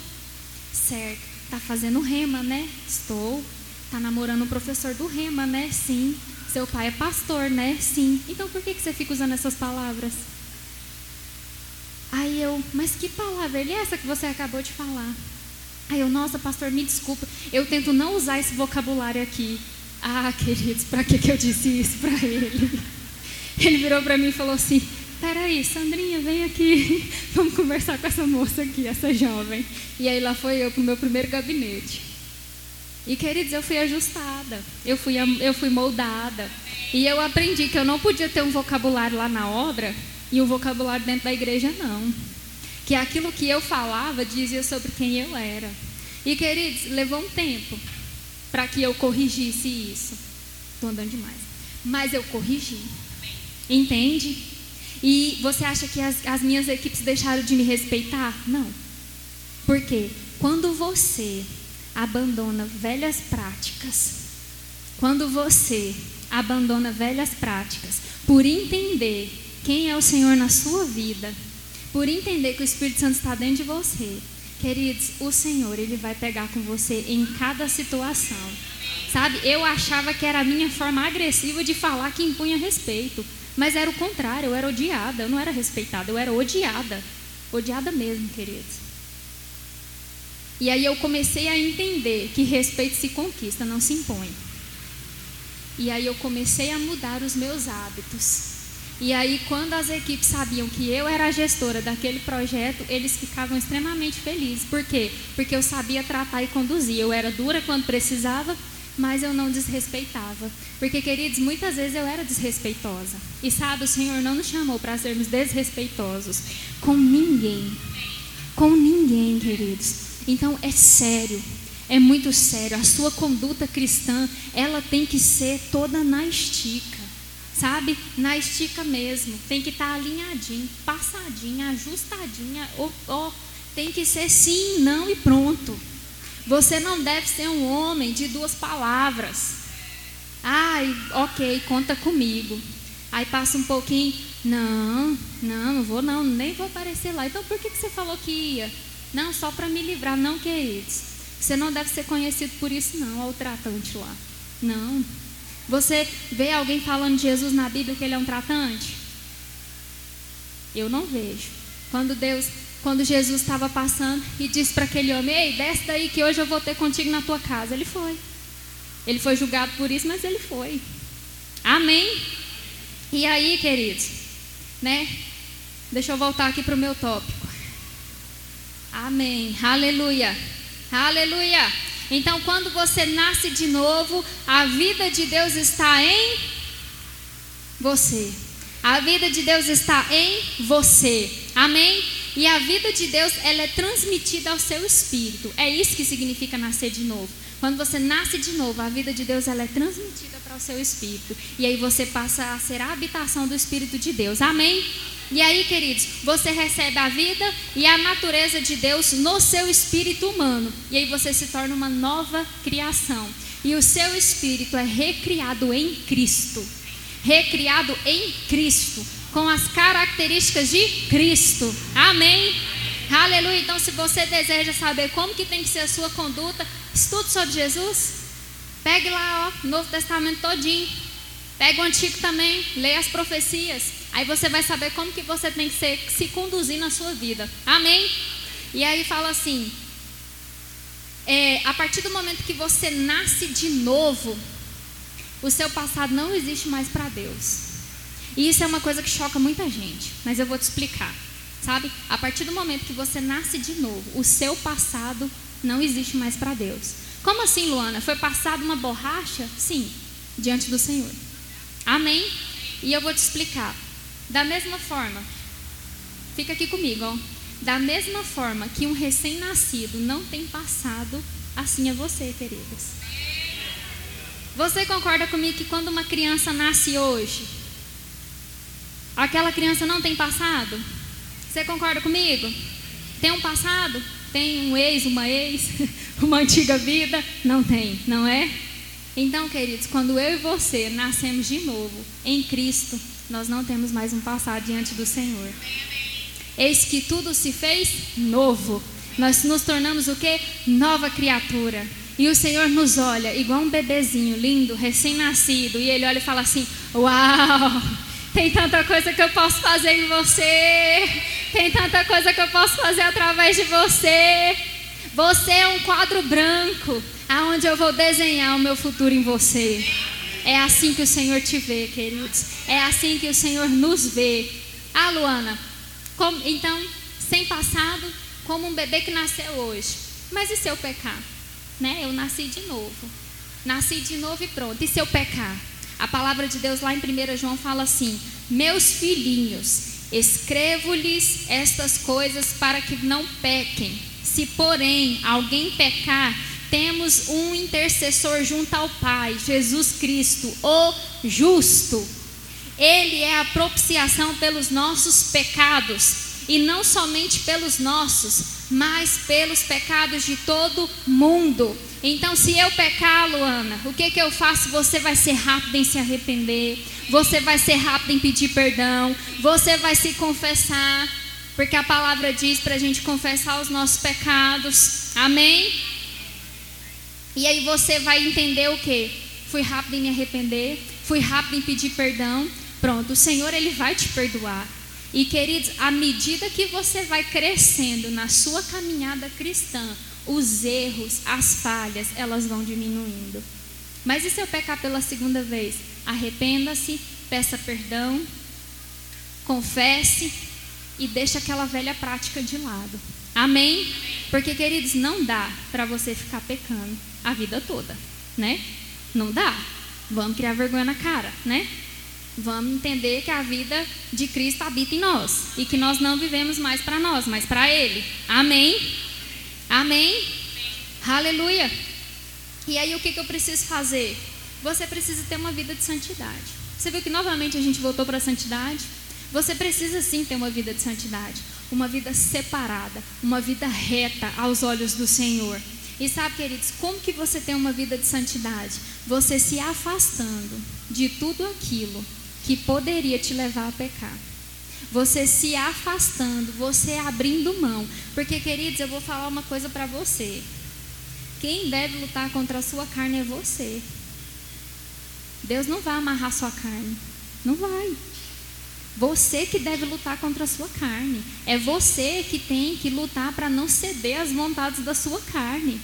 Certo, tá fazendo rema, né? Estou. Tá namorando um professor do Rema, né? Sim. Seu pai é pastor, né? Sim. Então por que, que você fica usando essas palavras? Aí eu, mas que palavra? Ele é essa que você acabou de falar. Aí eu, nossa, pastor, me desculpa. Eu tento não usar esse vocabulário aqui. Ah, queridos, para que, que eu disse isso para ele? Ele virou para mim e falou assim: Peraí, Sandrinha, vem aqui. Vamos conversar com essa moça aqui, essa jovem. E aí lá foi eu para o meu primeiro gabinete. E queridos, eu fui ajustada, eu fui, eu fui moldada. E eu aprendi que eu não podia ter um vocabulário lá na obra e um vocabulário dentro da igreja, não. Que aquilo que eu falava dizia sobre quem eu era. E queridos, levou um tempo para que eu corrigisse isso. Estou andando demais. Mas eu corrigi. Entende? E você acha que as, as minhas equipes deixaram de me respeitar? Não. Por quê? Quando você abandona velhas práticas, quando você abandona velhas práticas por entender quem é o Senhor na sua vida, por entender que o Espírito Santo está dentro de você, queridos, o Senhor, Ele vai pegar com você em cada situação. Sabe, eu achava que era a minha forma agressiva de falar que impunha respeito. Mas era o contrário, eu era odiada, eu não era respeitada, eu era odiada. Odiada mesmo, queridos. E aí eu comecei a entender que respeito se conquista, não se impõe. E aí eu comecei a mudar os meus hábitos. E aí, quando as equipes sabiam que eu era a gestora daquele projeto, eles ficavam extremamente felizes. Por quê? Porque eu sabia tratar e conduzir. Eu era dura quando precisava, mas eu não desrespeitava. Porque, queridos, muitas vezes eu era desrespeitosa. E sabe, o Senhor não nos chamou para sermos desrespeitosos com ninguém. Com ninguém, queridos. Então, é sério. É muito sério. A sua conduta cristã, ela tem que ser toda na estica. Sabe? Na estica mesmo. Tem que estar tá alinhadinho, passadinha, ajustadinha. Ou, ou, tem que ser sim, não e pronto. Você não deve ser um homem de duas palavras. Ai, ok, conta comigo. Aí passa um pouquinho, não, não, não vou não, nem vou aparecer lá. Então por que, que você falou que ia? Não, só para me livrar, não, queridos. Você não deve ser conhecido por isso, não, ao tratante lá. Não. Você vê alguém falando de Jesus na Bíblia que ele é um tratante? Eu não vejo. Quando Deus quando Jesus estava passando e disse para aquele homem: Ei, desce daí que hoje eu vou ter contigo na tua casa. Ele foi. Ele foi julgado por isso, mas ele foi. Amém? E aí, queridos, né? Deixa eu voltar aqui para o meu tópico. Amém. Aleluia. Aleluia. Então, quando você nasce de novo, a vida de Deus está em você. A vida de Deus está em você. Amém? E a vida de Deus, ela é transmitida ao seu espírito. É isso que significa nascer de novo. Quando você nasce de novo, a vida de Deus ela é transmitida para o seu espírito. E aí você passa a ser a habitação do Espírito de Deus. Amém? E aí, queridos, você recebe a vida e a natureza de Deus no seu espírito humano. E aí você se torna uma nova criação. E o seu espírito é recriado em Cristo. Recriado em Cristo com as características de Cristo. Amém? Aleluia. Então, se você deseja saber como que tem que ser a sua conduta, estude sobre Jesus. Pegue lá, ó, Novo Testamento todinho. Pegue o Antigo também, leia as profecias. Aí você vai saber como que você tem que ser, se conduzir na sua vida. Amém? E aí fala assim: é, a partir do momento que você nasce de novo, o seu passado não existe mais para Deus. E isso é uma coisa que choca muita gente, mas eu vou te explicar. Sabe? A partir do momento que você nasce de novo, o seu passado não existe mais para Deus. Como assim, Luana? Foi passada uma borracha? Sim, diante do Senhor. Amém? E eu vou te explicar. Da mesma forma, fica aqui comigo, ó. Da mesma forma que um recém-nascido não tem passado, assim é você, queridas. Você concorda comigo que quando uma criança nasce hoje, Aquela criança não tem passado? Você concorda comigo? Tem um passado? Tem um ex, uma ex, uma antiga vida? Não tem, não é? Então, queridos, quando eu e você nascemos de novo em Cristo, nós não temos mais um passado diante do Senhor. Eis que tudo se fez novo. Nós nos tornamos o que? Nova criatura. e o Senhor nos olha igual um bebezinho lindo, recém-nascido, e Ele olha e fala assim: Uau, tem tanta coisa que eu posso fazer em você, tem tanta coisa que eu posso fazer através de você. Você é um quadro branco, aonde eu vou desenhar o meu futuro em você. É assim que o Senhor te vê, queridos. É assim que o Senhor nos vê. Ah, Luana, como, então, sem passado, como um bebê que nasceu hoje. Mas e se eu pecar? Né? Eu nasci de novo. Nasci de novo e pronto. E se eu pecar? A palavra de Deus lá em 1 João fala assim: Meus filhinhos, escrevo-lhes estas coisas para que não pequem. Se, porém, alguém pecar, temos um intercessor junto ao Pai, Jesus Cristo, o justo. Ele é a propiciação pelos nossos pecados, e não somente pelos nossos, mas pelos pecados de todo mundo. Então, se eu pecar, Luana, o que, que eu faço? Você vai ser rápido em se arrepender, você vai ser rápido em pedir perdão, você vai se confessar, porque a palavra diz para a gente confessar os nossos pecados, amém? E aí você vai entender o que? Fui rápido em me arrepender, fui rápido em pedir perdão, pronto, o Senhor ele vai te perdoar. E queridos, à medida que você vai crescendo na sua caminhada cristã, os erros, as falhas, elas vão diminuindo. Mas e se eu pecar pela segunda vez? Arrependa-se, peça perdão, confesse e deixe aquela velha prática de lado. Amém? Porque, queridos, não dá para você ficar pecando a vida toda, né? Não dá. Vamos criar vergonha na cara, né? Vamos entender que a vida de Cristo habita em nós e que nós não vivemos mais para nós, mas para Ele. Amém? Amém? Aleluia. E aí o que, que eu preciso fazer? Você precisa ter uma vida de santidade. Você viu que novamente a gente voltou para a santidade? Você precisa sim ter uma vida de santidade, uma vida separada, uma vida reta aos olhos do Senhor. E sabe, queridos, como que você tem uma vida de santidade? Você se afastando de tudo aquilo que poderia te levar a pecar. Você se afastando, você abrindo mão. Porque, queridos, eu vou falar uma coisa para você. Quem deve lutar contra a sua carne é você. Deus não vai amarrar sua carne. Não vai. Você que deve lutar contra a sua carne. É você que tem que lutar para não ceder às vontades da sua carne.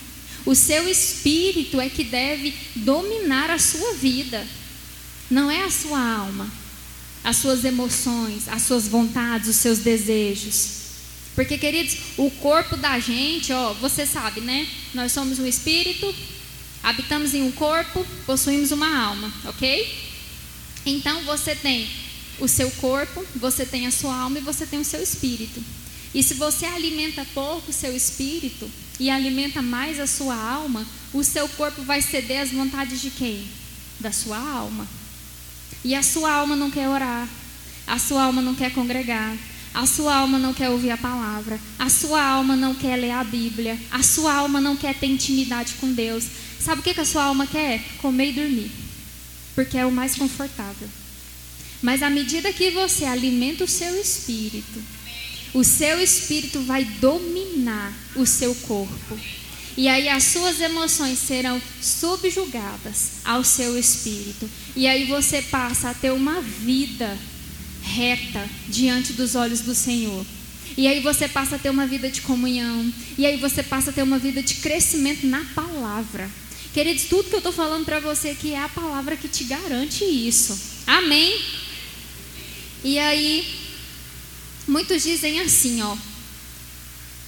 O seu espírito é que deve dominar a sua vida. Não é a sua alma, as suas emoções, as suas vontades, os seus desejos. Porque, queridos, o corpo da gente, ó, você sabe, né? Nós somos um espírito, habitamos em um corpo, possuímos uma alma, ok? Então você tem o seu corpo, você tem a sua alma e você tem o seu espírito. E se você alimenta pouco o seu espírito e alimenta mais a sua alma, o seu corpo vai ceder às vontades de quem? Da sua alma. E a sua alma não quer orar, a sua alma não quer congregar, a sua alma não quer ouvir a palavra, a sua alma não quer ler a Bíblia, a sua alma não quer ter intimidade com Deus. Sabe o que, que a sua alma quer? Comer e dormir, porque é o mais confortável. Mas à medida que você alimenta o seu espírito, o seu espírito vai dominar o seu corpo. E aí as suas emoções serão subjugadas ao seu espírito. E aí você passa a ter uma vida reta diante dos olhos do Senhor. E aí você passa a ter uma vida de comunhão. E aí você passa a ter uma vida de crescimento na palavra. Queridos, tudo que eu estou falando para você aqui é a palavra que te garante isso. Amém? E aí, muitos dizem assim, ó.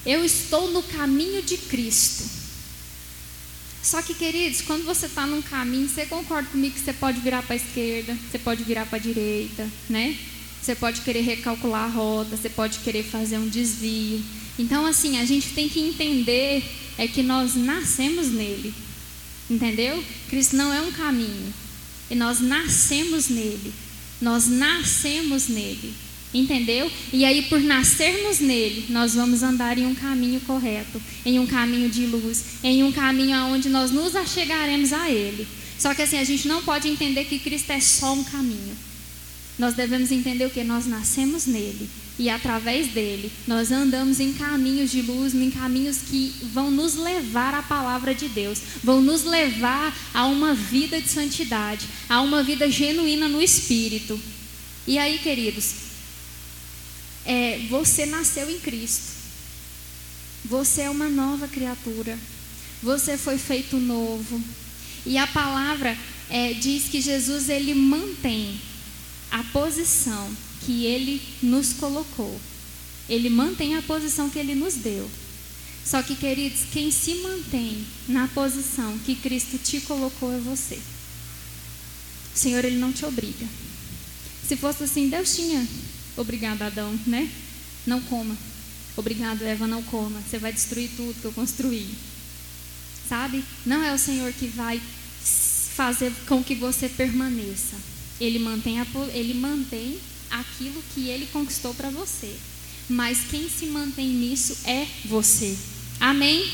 Eu estou no caminho de Cristo. Só que, queridos, quando você está num caminho, você concorda comigo que você pode virar para a esquerda, você pode virar para a direita, né? Você pode querer recalcular a rota, você pode querer fazer um desvio. Então, assim, a gente tem que entender é que nós nascemos nele. Entendeu? Cristo não é um caminho. E nós nascemos nele. Nós nascemos nele. Entendeu? E aí, por nascermos nele, nós vamos andar em um caminho correto, em um caminho de luz, em um caminho aonde nós nos achegaremos a ele. Só que assim, a gente não pode entender que Cristo é só um caminho. Nós devemos entender o que nós nascemos nele e através dele nós andamos em caminhos de luz, em caminhos que vão nos levar à palavra de Deus, vão nos levar a uma vida de santidade, a uma vida genuína no Espírito. E aí, queridos, é, você nasceu em Cristo, você é uma nova criatura, você foi feito novo, e a palavra é, diz que Jesus ele mantém a posição que ele nos colocou. Ele mantém a posição que ele nos deu. Só que, queridos, quem se mantém na posição que Cristo te colocou é você. O Senhor, ele não te obriga. Se fosse assim, Deus tinha obrigado Adão, né? Não coma. Obrigado, Eva, não coma. Você vai destruir tudo que eu construí. Sabe? Não é o Senhor que vai fazer com que você permaneça. Ele mantém, a, ele mantém aquilo que ele conquistou para você. Mas quem se mantém nisso é você. Amém?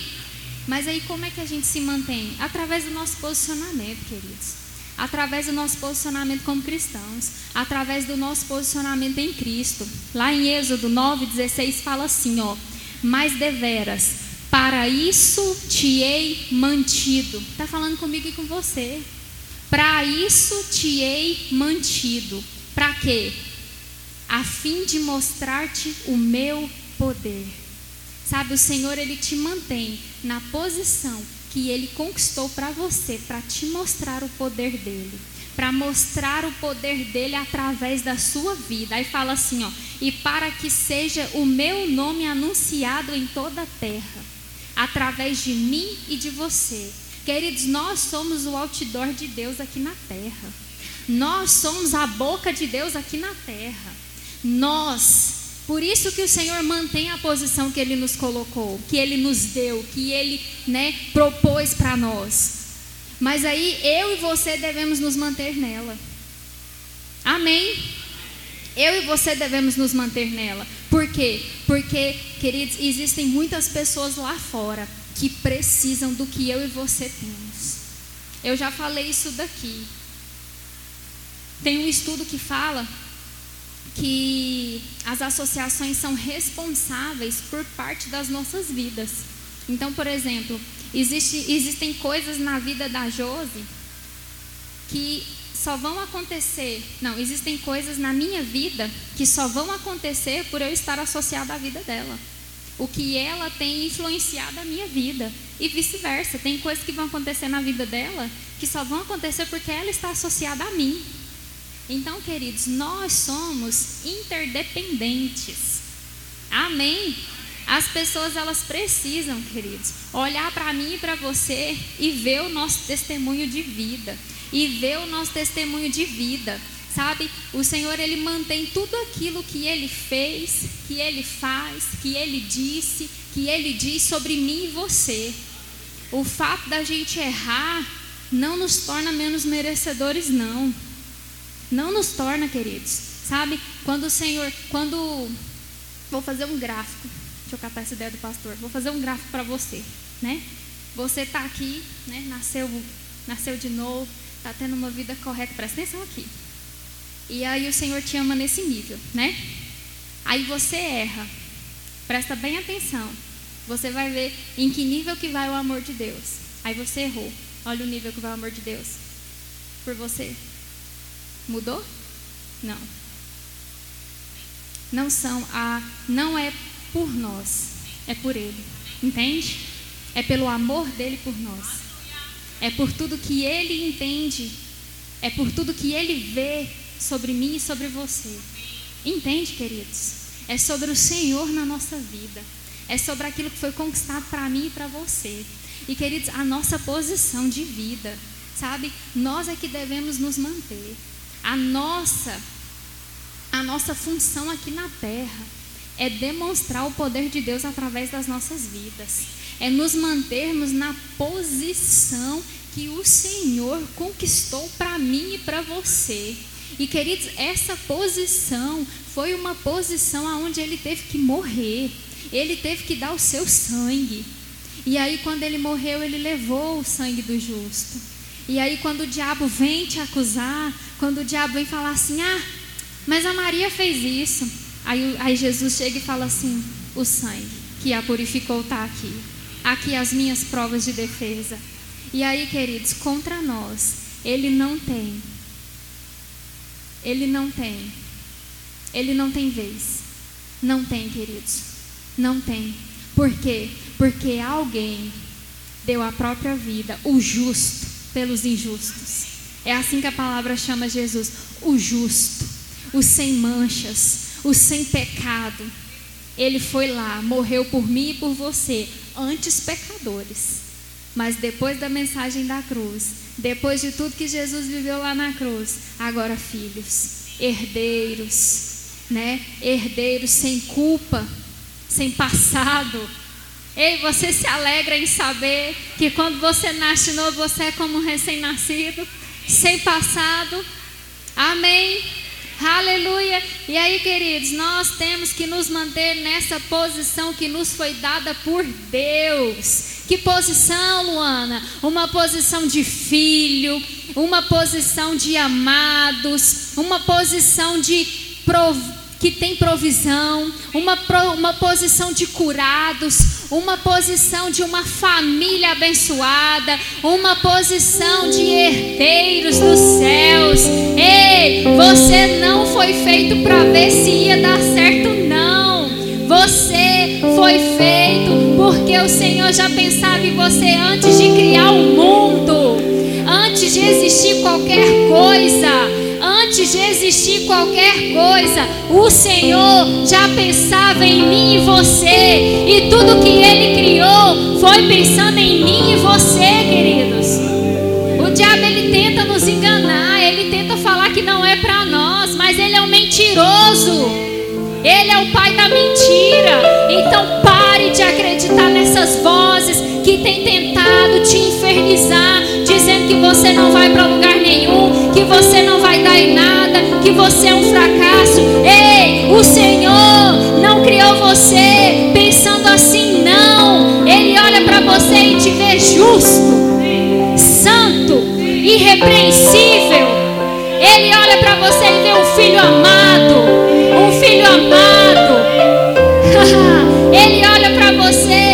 Mas aí como é que a gente se mantém? Através do nosso posicionamento, queridos. Através do nosso posicionamento como cristãos, através do nosso posicionamento em Cristo. Lá em Êxodo 9:16 fala assim, ó: "Mas deveras, para isso te hei mantido". Tá falando comigo e com você. Para isso te hei mantido. Para quê? a fim de mostrar-te o meu poder. Sabe, o Senhor ele te mantém na posição que ele conquistou para você, para te mostrar o poder dele, para mostrar o poder dele através da sua vida. Aí fala assim, ó, e para que seja o meu nome anunciado em toda a terra, através de mim e de você. Queridos, nós somos o outdoor de Deus aqui na terra. Nós somos a boca de Deus aqui na terra. Nós, por isso que o Senhor mantém a posição que Ele nos colocou, que Ele nos deu, que Ele né, propôs para nós. Mas aí eu e você devemos nos manter nela. Amém? Eu e você devemos nos manter nela. Por quê? Porque, queridos, existem muitas pessoas lá fora que precisam do que eu e você temos. Eu já falei isso daqui. Tem um estudo que fala que as associações são responsáveis por parte das nossas vidas. Então, por exemplo, existe, existem coisas na vida da Josi que só vão acontecer. Não, existem coisas na minha vida que só vão acontecer por eu estar associada à vida dela. O que ela tem influenciado a minha vida. E vice-versa. Tem coisas que vão acontecer na vida dela que só vão acontecer porque ela está associada a mim. Então, queridos, nós somos interdependentes. Amém? As pessoas elas precisam, queridos, olhar para mim e para você e ver o nosso testemunho de vida. E ver o nosso testemunho de vida. Sabe? O Senhor ele mantém tudo aquilo que ele fez, que ele faz, que ele disse, que ele diz sobre mim e você. O fato da gente errar não nos torna menos merecedores não. Não nos torna, queridos. Sabe? Quando o Senhor, quando vou fazer um gráfico, deixa eu catar essa ideia do pastor. Vou fazer um gráfico para você, né? Você está aqui, né? Nasceu, nasceu de novo, está tendo uma vida correta. Presta atenção aqui. E aí o Senhor te ama nesse nível, né? Aí você erra. Presta bem atenção. Você vai ver em que nível que vai o amor de Deus. Aí você errou. Olha o nível que vai o amor de Deus por você. Mudou? Não. Não são a não é por nós, é por ele. Entende? É pelo amor dele por nós. É por tudo que ele entende. É por tudo que ele vê sobre mim e sobre você. Entende, queridos? É sobre o Senhor na nossa vida. É sobre aquilo que foi conquistado para mim e para você. E, queridos, a nossa posição de vida, sabe? Nós é que devemos nos manter. A nossa a nossa função aqui na terra é demonstrar o poder de Deus através das nossas vidas. É nos mantermos na posição que o Senhor conquistou para mim e para você. E queridos, essa posição foi uma posição aonde ele teve que morrer. Ele teve que dar o seu sangue. E aí quando ele morreu, ele levou o sangue do justo. E aí quando o diabo vem te acusar, quando o diabo vem falar assim: "Ah, mas a Maria fez isso". Aí, aí Jesus chega e fala assim: o sangue que a purificou está aqui. Aqui as minhas provas de defesa. E aí, queridos, contra nós, ele não tem. Ele não tem. Ele não tem vez. Não tem, queridos. Não tem. Por quê? Porque alguém deu a própria vida, o justo, pelos injustos. É assim que a palavra chama Jesus, o justo, o sem manchas, o sem pecado. Ele foi lá, morreu por mim e por você, antes pecadores. Mas depois da mensagem da cruz, depois de tudo que Jesus viveu lá na cruz, agora filhos, herdeiros, né? Herdeiros sem culpa, sem passado. Ei, você se alegra em saber que quando você nasce novo, você é como um recém-nascido, sem passado. Amém. Aleluia. E aí, queridos, nós temos que nos manter nessa posição que nos foi dada por Deus. Que posição, Luana? Uma posição de filho, uma posição de amados, uma posição de provisão que tem provisão, uma, uma posição de curados, uma posição de uma família abençoada, uma posição de herdeiros dos céus. Ei, você não foi feito para ver se ia dar certo, não. Você foi feito porque o Senhor já pensava em você antes de criar o mundo, antes de existir qualquer coisa antes de existir qualquer coisa, o Senhor já pensava em mim e você, e tudo que Ele criou foi pensando em mim e você, queridos. O diabo ele tenta nos enganar, ele tenta falar que não é para nós, mas ele é um mentiroso. Ele é o pai da mentira. Então pare de acreditar nessas vozes que têm tentado te infernizar, dizendo que você não vai para lugar nenhum, que você não vai dar em nada, que você é um fracasso. Ei, o Senhor não criou você pensando assim, não. Ele olha para você e te vê justo, santo, irrepreensível. Ele olha para você e vê um filho amado, um filho amado. Ele olha para você